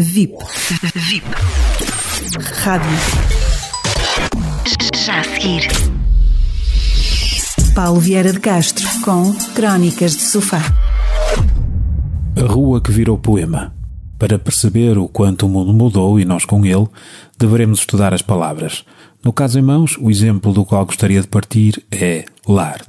VIP. VIP. Rádio. Já a seguir. Paulo Vieira de Castro com Crónicas de Sofá. A rua que virou poema. Para perceber o quanto o mundo mudou e nós com ele, deveremos estudar as palavras. No caso em mãos, o exemplo do qual gostaria de partir é lar.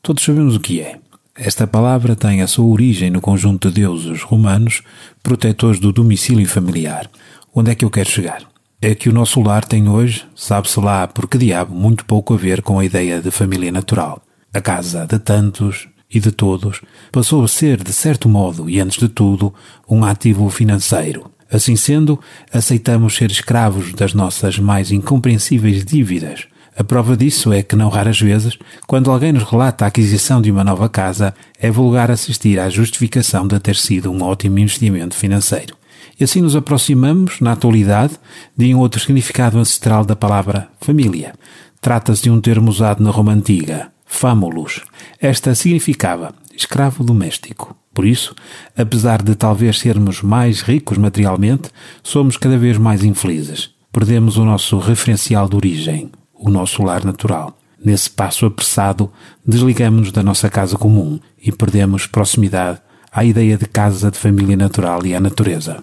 Todos sabemos o que é. Esta palavra tem a sua origem no conjunto de deuses romanos, protetores do domicílio familiar. Onde é que eu quero chegar? É que o nosso lar tem hoje, sabe-se lá por que diabo, muito pouco a ver com a ideia de família natural. A casa de tantos e de todos passou a ser, de certo modo e antes de tudo, um ativo financeiro. Assim sendo, aceitamos ser escravos das nossas mais incompreensíveis dívidas, a prova disso é que, não raras vezes, quando alguém nos relata a aquisição de uma nova casa, é vulgar assistir à justificação de ter sido um ótimo investimento financeiro. E assim nos aproximamos, na atualidade, de um outro significado ancestral da palavra família. Trata-se de um termo usado na Roma Antiga, famulus. Esta significava escravo doméstico. Por isso, apesar de talvez sermos mais ricos materialmente, somos cada vez mais infelizes. Perdemos o nosso referencial de origem, o nosso lar natural. Nesse passo apressado, desligamos-nos da nossa casa comum e perdemos proximidade à ideia de casa de família natural e à natureza.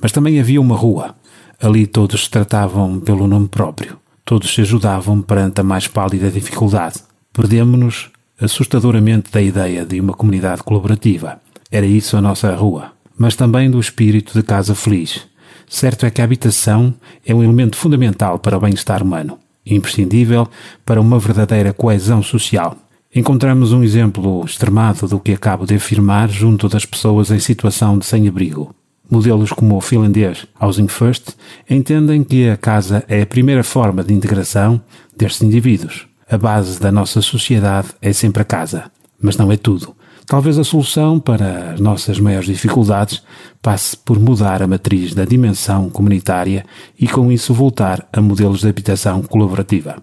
Mas também havia uma rua. Ali todos se tratavam pelo nome próprio. Todos se ajudavam perante a mais pálida dificuldade. Perdemos-nos assustadoramente da ideia de uma comunidade colaborativa. Era isso a nossa rua. Mas também do espírito de casa feliz. Certo é que a habitação é um elemento fundamental para o bem-estar humano imprescindível para uma verdadeira coesão social. Encontramos um exemplo extremado do que acabo de afirmar junto das pessoas em situação de sem-abrigo. Modelos como o finlandês Housing First entendem que a casa é a primeira forma de integração destes indivíduos. A base da nossa sociedade é sempre a casa, mas não é tudo. Talvez a solução para as nossas maiores dificuldades passe por mudar a matriz da dimensão comunitária e com isso voltar a modelos de habitação colaborativa.